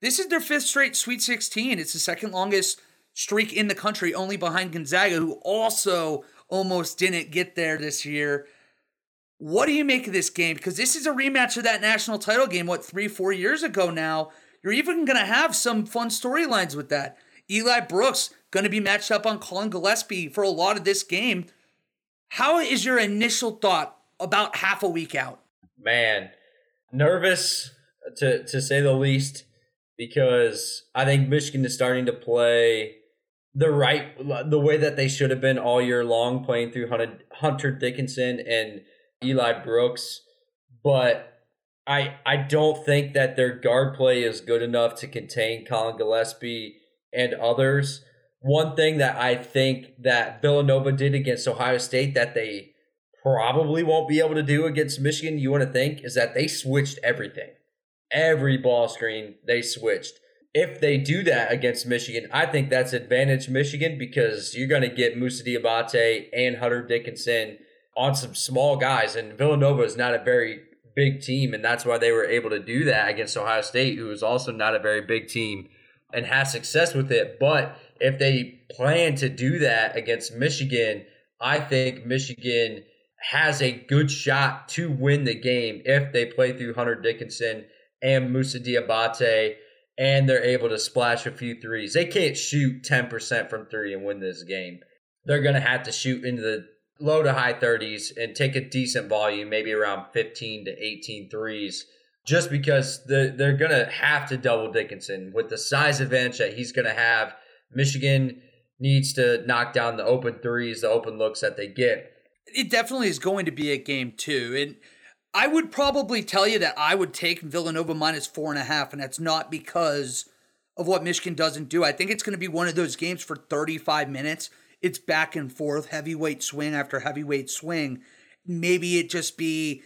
This is their fifth straight Sweet 16. It's the second longest streak in the country, only behind Gonzaga, who also almost didn't get there this year. What do you make of this game? Because this is a rematch of that national title game, what, three, four years ago now. You're even going to have some fun storylines with that. Eli Brooks going to be matched up on Collin Gillespie for a lot of this game. How is your initial thought about half a week out? Man, nervous to to say the least because I think Michigan is starting to play the right the way that they should have been all year long playing through Hunter, Hunter Dickinson and Eli Brooks, but I I don't think that their guard play is good enough to contain Collin Gillespie and others. One thing that I think that Villanova did against Ohio State that they probably won't be able to do against Michigan, you want to think, is that they switched everything. Every ball screen they switched. If they do that against Michigan, I think that's advantage Michigan because you're going to get Moussa Diabate and Hunter Dickinson on some small guys, and Villanova is not a very big team, and that's why they were able to do that against Ohio State, who is also not a very big team and has success with it. But if they plan to do that against Michigan, I think Michigan has a good shot to win the game if they play through Hunter Dickinson and Moussa Diabate and they're able to splash a few threes. They can't shoot 10% from three and win this game. They're going to have to shoot into the low to high 30s and take a decent volume, maybe around 15 to 18 threes, just because the, they're going to have to double Dickinson with the size advantage that he's going to have. Michigan needs to knock down the open threes, the open looks that they get. It definitely is going to be a game, too. And I would probably tell you that I would take Villanova minus four and a half, and that's not because of what Michigan doesn't do. I think it's going to be one of those games for 35 minutes it's back and forth, heavyweight swing after heavyweight swing. Maybe it just be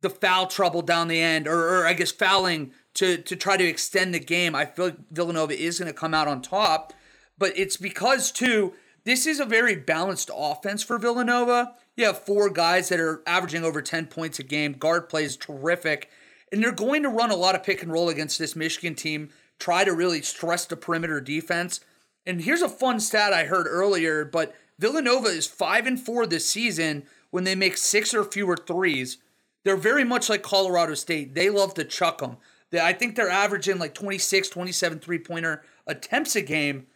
the foul trouble down the end, or, or I guess fouling to to try to extend the game. I feel like Villanova is going to come out on top, but it's because too this is a very balanced offense for Villanova. You have four guys that are averaging over 10 points a game. Guard play is terrific. And they're going to run a lot of pick and roll against this Michigan team, try to really stress the perimeter defense. And here's a fun stat I heard earlier, but Villanova is 5 and 4 this season when they make 6 or fewer threes. They're very much like Colorado State. They love to chuck them. I think they're averaging like 26, 27 three-pointer attempts a game.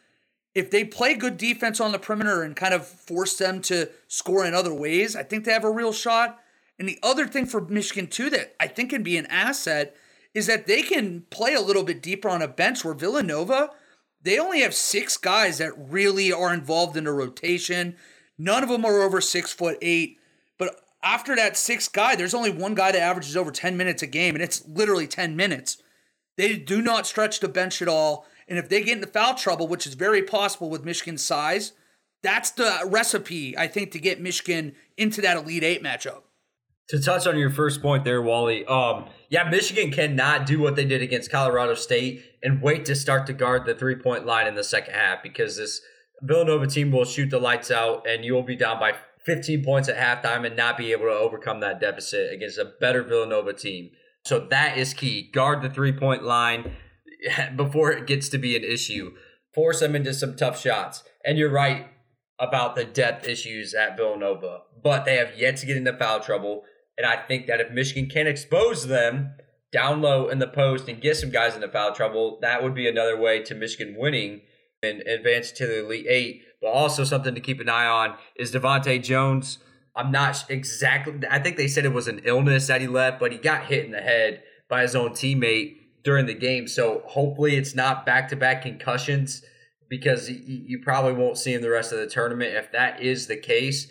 If they play good defense on the perimeter and kind of force them to score in other ways, I think they have a real shot. And the other thing for Michigan too that I think can be an asset is that they can play a little bit deeper on a bench where Villanova they only have six guys that really are involved in the rotation. None of them are over six foot eight. But after that sixth guy, there's only one guy that averages over 10 minutes a game, and it's literally 10 minutes. They do not stretch the bench at all. And if they get into foul trouble, which is very possible with Michigan's size, that's the recipe, I think, to get Michigan into that Elite Eight matchup to touch on your first point there, Wally. Um, yeah, Michigan cannot do what they did against Colorado State and wait to start to guard the three point line in the second half because this Villanova team will shoot the lights out and you will be down by 15 points at halftime and not be able to overcome that deficit against a better Villanova team. So that is key. Guard the three point line before it gets to be an issue. Force them into some tough shots. And you're right about the depth issues at Villanova, but they have yet to get into foul trouble. And I think that if Michigan can expose them down low in the post and get some guys into foul trouble, that would be another way to Michigan winning and advance to the Elite Eight. But also something to keep an eye on is DeVante' Jones. I'm not exactly. I think they said it was an illness that he left, but he got hit in the head by his own teammate during the game. So hopefully it's not back to back concussions because you probably won't see him the rest of the tournament. If that is the case,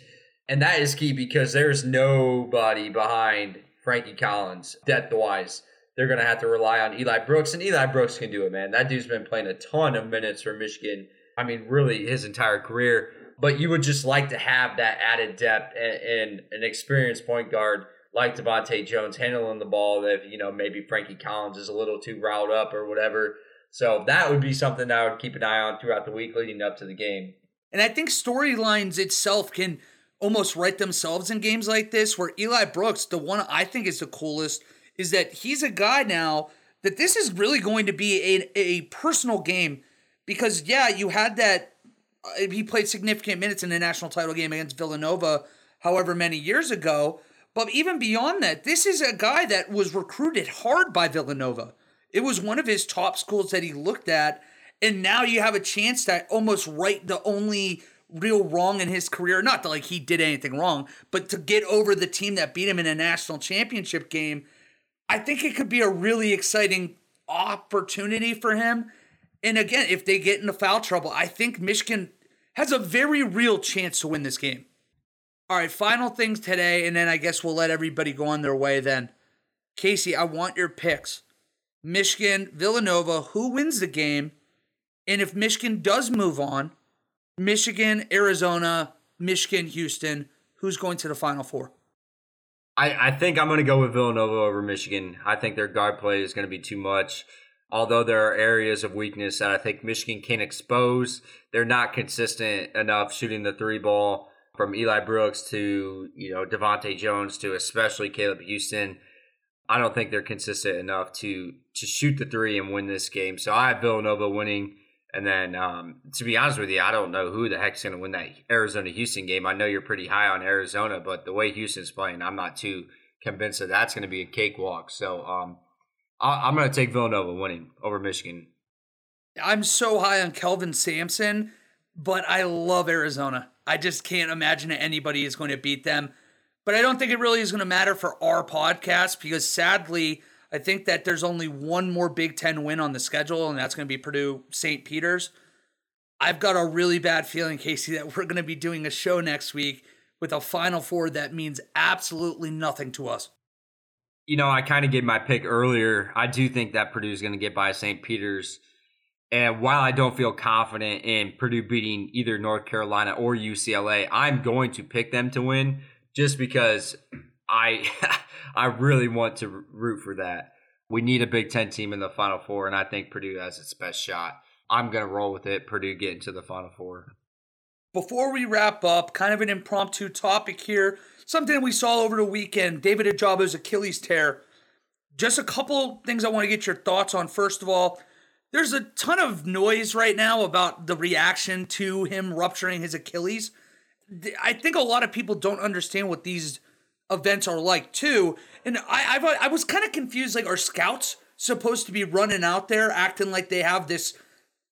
and that is key because there's nobody behind Frankie Collins depth wise. They're going to have to rely on Eli Brooks, and Eli Brooks can do it, man. That dude's been playing a ton of minutes for Michigan. I mean, really, his entire career. But you would just like to have that added depth and, and an experienced point guard like DeVante' Jones handling the ball. that, you know maybe Frankie Collins is a little too riled up or whatever. So that would be something I would keep an eye on throughout the week leading up to the game. And I think storylines itself can almost write themselves in games like this where Eli Brooks, the one I think is the coolest, is that he's a guy now that this is really going to be a, a personal game because, yeah, you had that. Uh, he played significant minutes in the national title game against Villanova, however many years ago. But even beyond that, this is a guy that was recruited hard by Villanova. It was one of his top schools that he looked at. And now you have a chance to almost right the only real wrong in his career. Not that like he did anything wrong, but to get over the team that beat him in a national championship game, I think it could be a really exciting opportunity for him. And again, if they get into foul trouble, I think Michigan has a very real chance to win this game. All right, final things today, and then I guess we'll let everybody go on their way then. Casey, I want your picks. Michigan, Villanova, who wins the game? And if Michigan does move on, Michigan, Arizona, Michigan, Houston, who's going to the Final Four? I, I think I'm going to go with Villanova over Michigan. I think their guard play is going to be too much. Although there are areas of weakness that I think Michigan can expose, they're not consistent enough shooting the three ball from Eli Brooks to you know DeVante' Jones to especially Caleb Houston. I don't think they're consistent enough to to shoot the three and win this game. So I have Villanova winning. And then, um, to be honest with you, I don't know who the heck's going to win that Arizona Houston game. I know you're pretty high on Arizona, but the way Houston's playing, I'm not too convinced that that's going to be a cakewalk. So um, I- am going to take Villanova winning over Michigan. I'm so high on Kelvin Sampson, but I love Arizona. I just can't imagine that anybody is going to beat them. But I don't think it really is going to matter for our podcast because sadly, I think that there's only one more Big Ten win on the schedule, and that's going to be Purdue St. Peter's. I've got a really bad feeling, Casey, that we're going to be doing a show next week with a Final Four that means absolutely nothing to us. You know, I kind of gave my pick earlier. I do think that Purdue is going to get by St. Peter's. And while I don't feel confident in Purdue beating either North Carolina or UCLA, I'm going to pick them to win just because I I really want to root for that. We need a Big Ten team in the Final Four, and I think Purdue has its best shot. I'm going to roll with it. Purdue getting to the Final Four. Before we wrap up, kind of an impromptu topic here. Something we saw over the weekend David Ojabo's Achilles tear. Just a couple things I want to get your thoughts on. First of all, there's a ton of noise right now about the reaction to him rupturing his Achilles. I think a lot of people don't understand what these events are like too. And I I've, i was kind of confused. Like, are scouts supposed to be running out there acting like they have this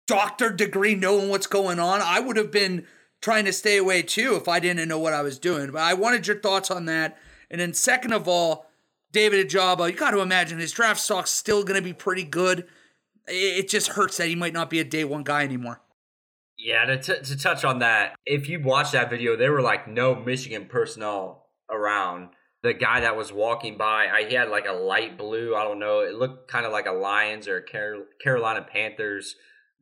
doctor degree, knowing what's going on? I would have been trying to stay away too if I didn't know what I was doing. But I wanted your thoughts on that. And then second of all, David Ojabo, you got to imagine his draft stock's still going to be pretty good. It just hurts that he might not be a day one guy anymore. Yeah, to, t- to touch on that, if you watch that video, there were like no Michigan personnel around. The guy that was walking by, I, he had like a light blue. I don't know. It looked kind of like a Lions or Car- Carolina Panthers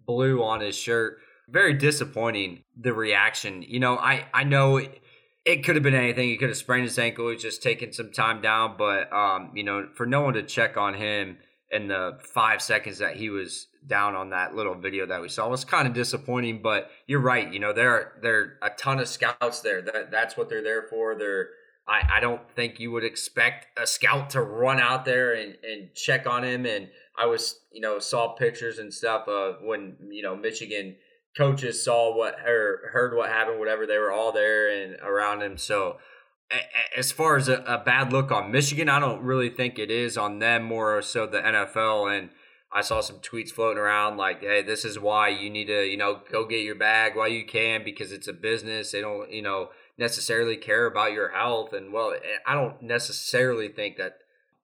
blue on his shirt. Very disappointing. The reaction. You know, I I know. It, it could have been anything. He could have sprained his ankle. He's just taking some time down. But um, you know, for no one to check on him in the five seconds that he was down on that little video that we saw was kind of disappointing. But you're right. You know, there are there are a ton of scouts there. That that's what they're there for. They're I, I don't think you would expect a scout to run out there and, and check on him. And I was, you know, saw pictures and stuff of when, you know, Michigan coaches saw what or heard what happened, whatever, they were all there and around him. So as far as a, a bad look on Michigan, I don't really think it is on them more so the NFL. And I saw some tweets floating around like, hey, this is why you need to, you know, go get your bag while you can because it's a business. They don't, you know, necessarily care about your health. And well, I don't necessarily think that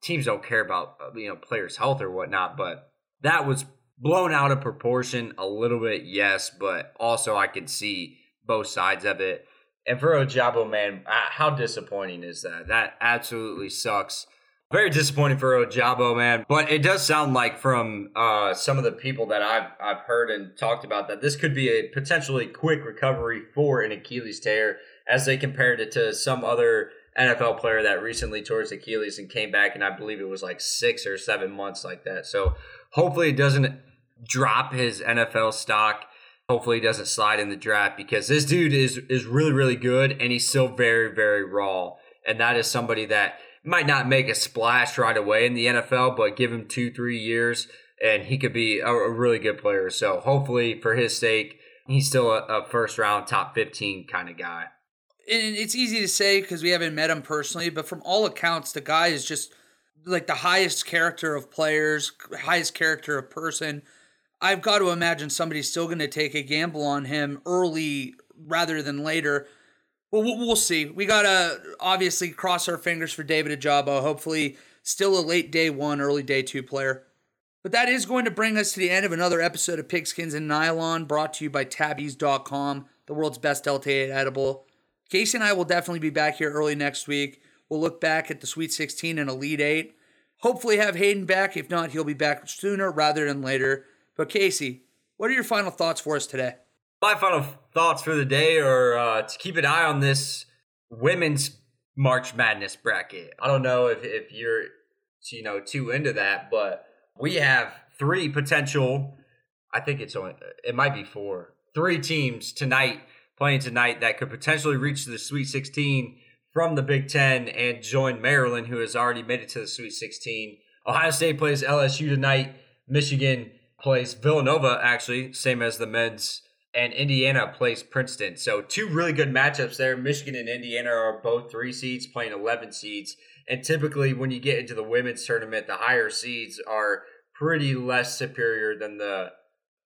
teams don't care about uh, you know players' health or whatnot, but that was blown out of proportion a little bit, yes, but also I could see both sides of it. And for Ojabo, man, how disappointing is that? That absolutely sucks. Very disappointing for Ojabo, man. But it does sound like from uh, some of the people that I've I've heard and talked about that this could be a potentially quick recovery for an Achilles tear as they compared it to some other NFL player that recently tore his Achilles and came back, and I believe it was like six or seven months like that. So hopefully it doesn't drop his NFL stock. Hopefully he doesn't slide in the draft because this dude is is really really good and he's still very very raw. And that is somebody that might not make a splash right away in the NFL, but give him two three years and he could be a, a really good player. So hopefully for his sake, he's still a, a first round top fifteen kind of guy and it's easy to say because we haven't met him personally, but from all accounts, the guy is just like the highest character of players, highest character of person. I've got to imagine somebody's still going to take a gamble on him early rather than later. Well, we'll see. We got to obviously cross our fingers for David Ojabo. Hopefully, still a late day one, early day two player. But that is going to bring us to the end of another episode of Pigskins and Nylon, brought to you by Tabbies.com, the world's best LTA edible. Casey and I will definitely be back here early next week. We'll look back at the Sweet 16 and Elite 8. hopefully have Hayden back. If not, he'll be back sooner rather than later. But Casey, what are your final thoughts for us today? My final thoughts for the day are uh, to keep an eye on this women's March Madness bracket. I don't know if, if you're you know too into that, but we have three potential. I think it's only it might be four, three teams tonight playing tonight that could potentially reach the Sweet 16 from the Big Ten and join Maryland, who has already made it to the Sweet 16. Ohio State plays LSU tonight. Michigan plays Villanova, actually, same as the men's. And Indiana plays Princeton. So, two really good matchups there. Michigan and Indiana are both three seeds playing 11 seeds. And typically, when you get into the women's tournament, the higher seeds are pretty less superior than the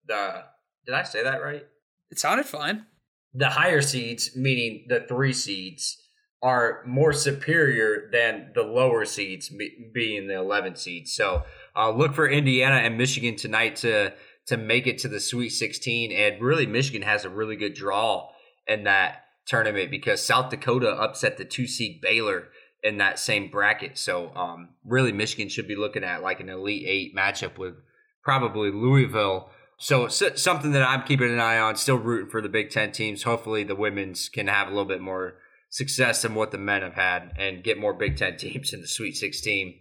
the. Did I say that right? It sounded fine. The higher seeds, meaning the three seeds, are more superior than the lower seeds, being the 11 seeds. So uh, look for Indiana and Michigan tonight to to make it to the Sweet 16. And really, Michigan has a really good draw in that tournament because South Dakota upset the two seed Baylor in that same bracket. So um, really, Michigan should be looking at like an Elite Eight matchup with probably Louisville. So, so something that I'm keeping an eye on. Still rooting for the Big Ten teams. Hopefully, the women's can have a little bit more success than what the men have had and get more Big Ten teams in the Sweet 16.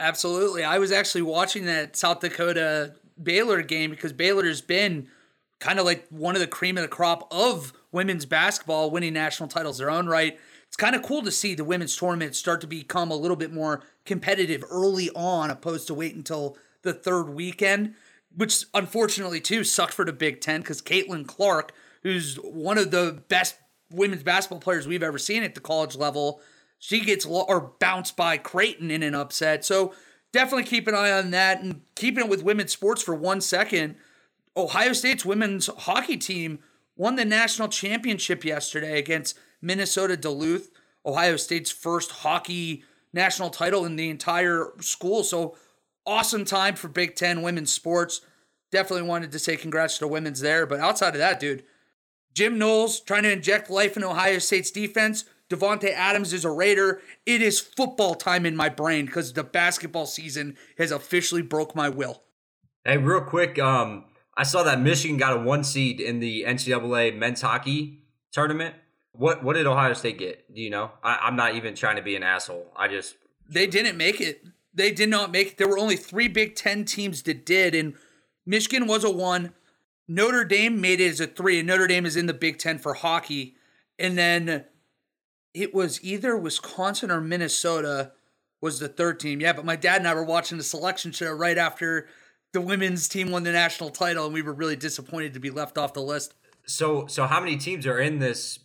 Absolutely. I was actually watching that South Dakota Baylor game because Baylor's been kind of like one of the cream of the crop of women's basketball, winning national titles their own right. It's kind of cool to see the women's tournament start to become a little bit more competitive early on, opposed to wait until the third weekend, which unfortunately too sucked for the Big Ten because Caitlin Clark, who's one of the best women's basketball players we've ever seen at the college level. She gets lo- or bounced by Creighton in an upset. So definitely keep an eye on that. And keeping it with women's sports for one second, Ohio State's women's hockey team won the national championship yesterday against Minnesota Duluth, Ohio State's first hockey national title in the entire school. So awesome time for Big Ten women's sports. Definitely wanted to say congrats to the women's there. But outside of that, dude, Jim Knowles trying to inject life in Ohio State's defense. Davante Adams is a Raider. It is football time in my brain because the basketball season has officially broke my will. Hey, real quick, um, I saw that Michigan got a one seed in the NCAA men's hockey tournament. What what did Ohio State get? Do you know? I, I'm not even trying to be an asshole. I just they didn't make it. They did not make it. There were only three Big Ten teams that did, and Michigan was a one. Notre Dame made it as a three, and Notre Dame is in the Big Ten for hockey. And then it was either Wisconsin or Minnesota was the third team. Yeah, but my dad and I were watching the selection show right after the women's team won the national title, and we were really disappointed to be left off the list. So, so how many teams are in this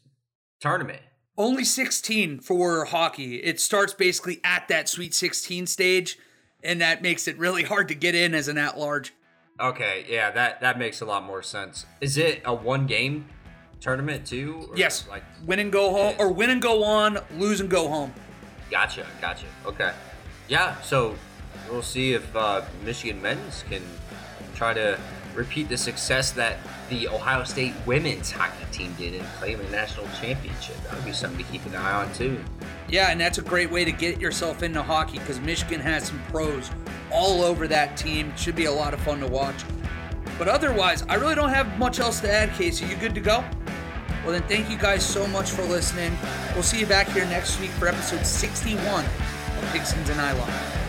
tournament? Only 16 for hockey. It starts basically at that Sweet 16 stage, and that makes it really hard to get in as an at large. Okay, yeah, that that makes a lot more sense. Is it a one game tournament too? yes. Like win and go home, or win and go on, lose and go home. Gotcha, gotcha. Okay, yeah. So we'll see if uh, Michigan men's can try to repeat the success that the Ohio State women's hockey team did in playing the national championship. That would be something to keep an eye on too. Yeah, and that's a great way to get yourself into hockey because Michigan has some pros all over that team. Should be a lot of fun to watch. But otherwise, I really don't have much else to add, Casey. You good to go? Well, then, thank you guys so much for listening. We'll see you back here next week for episode 61 of Pigskins and Nylon.